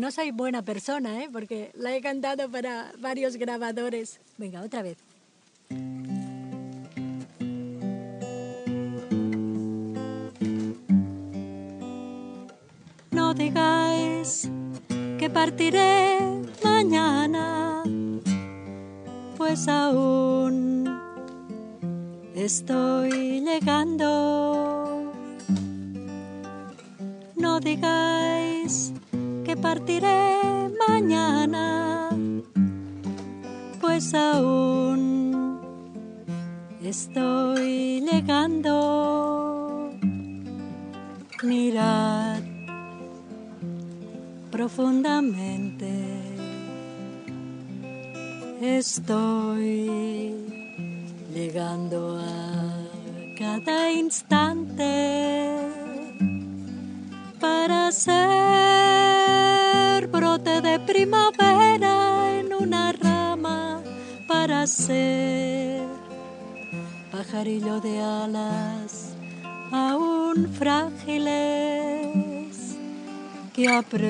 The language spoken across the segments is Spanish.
No soy buena persona, ¿eh? porque la he cantado para varios grabadores. Venga, otra vez. No digáis que partiré mañana, pues aún estoy llegando. No digáis partiré mañana, pues aún estoy llegando. Mirad profundamente. Estoy llegando a cada instante para ser pajarillo de alas aún frágiles que aprendo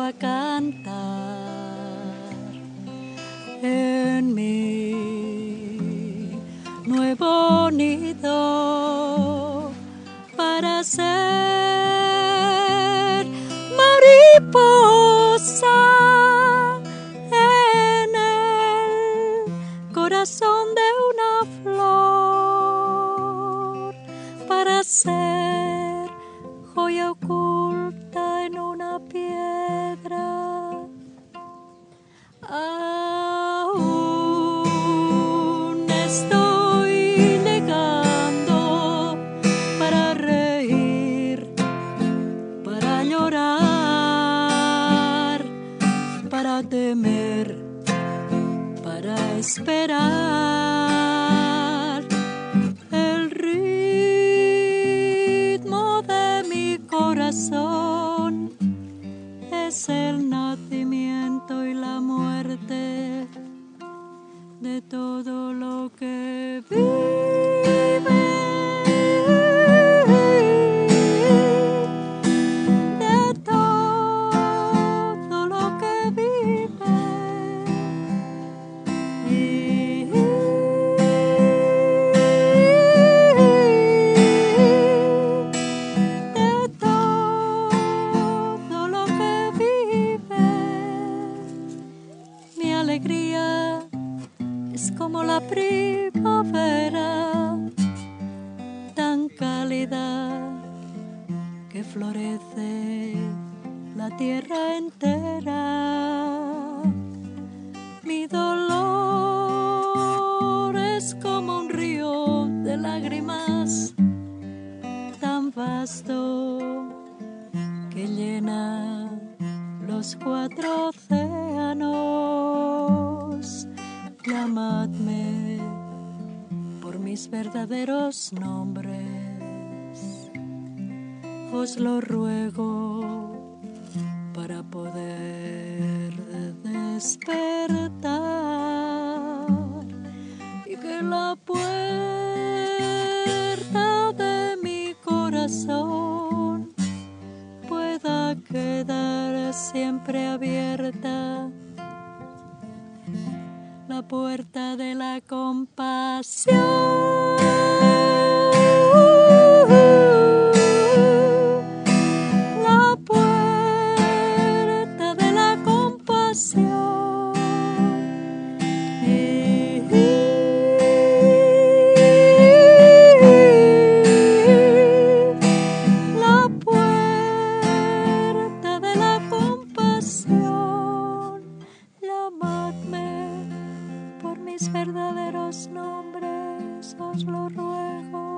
a cantar en mi nuevo nido para ser mariposa ser joya oculta en una piedra. Aún estoy negando para reír, para llorar, para temer, para esperar es el nacimiento y la muerte de todo es como la primavera, tan cálida que florece la tierra entera. Mi dolor es como un río de lágrimas tan vasto que llena los cuatro océanos. Llamadme por mis verdaderos nombres, os lo ruego para poder despertar y que la puerta de mi corazón pueda quedar siempre abierta. La puerta de la compasión. Os lo ruego.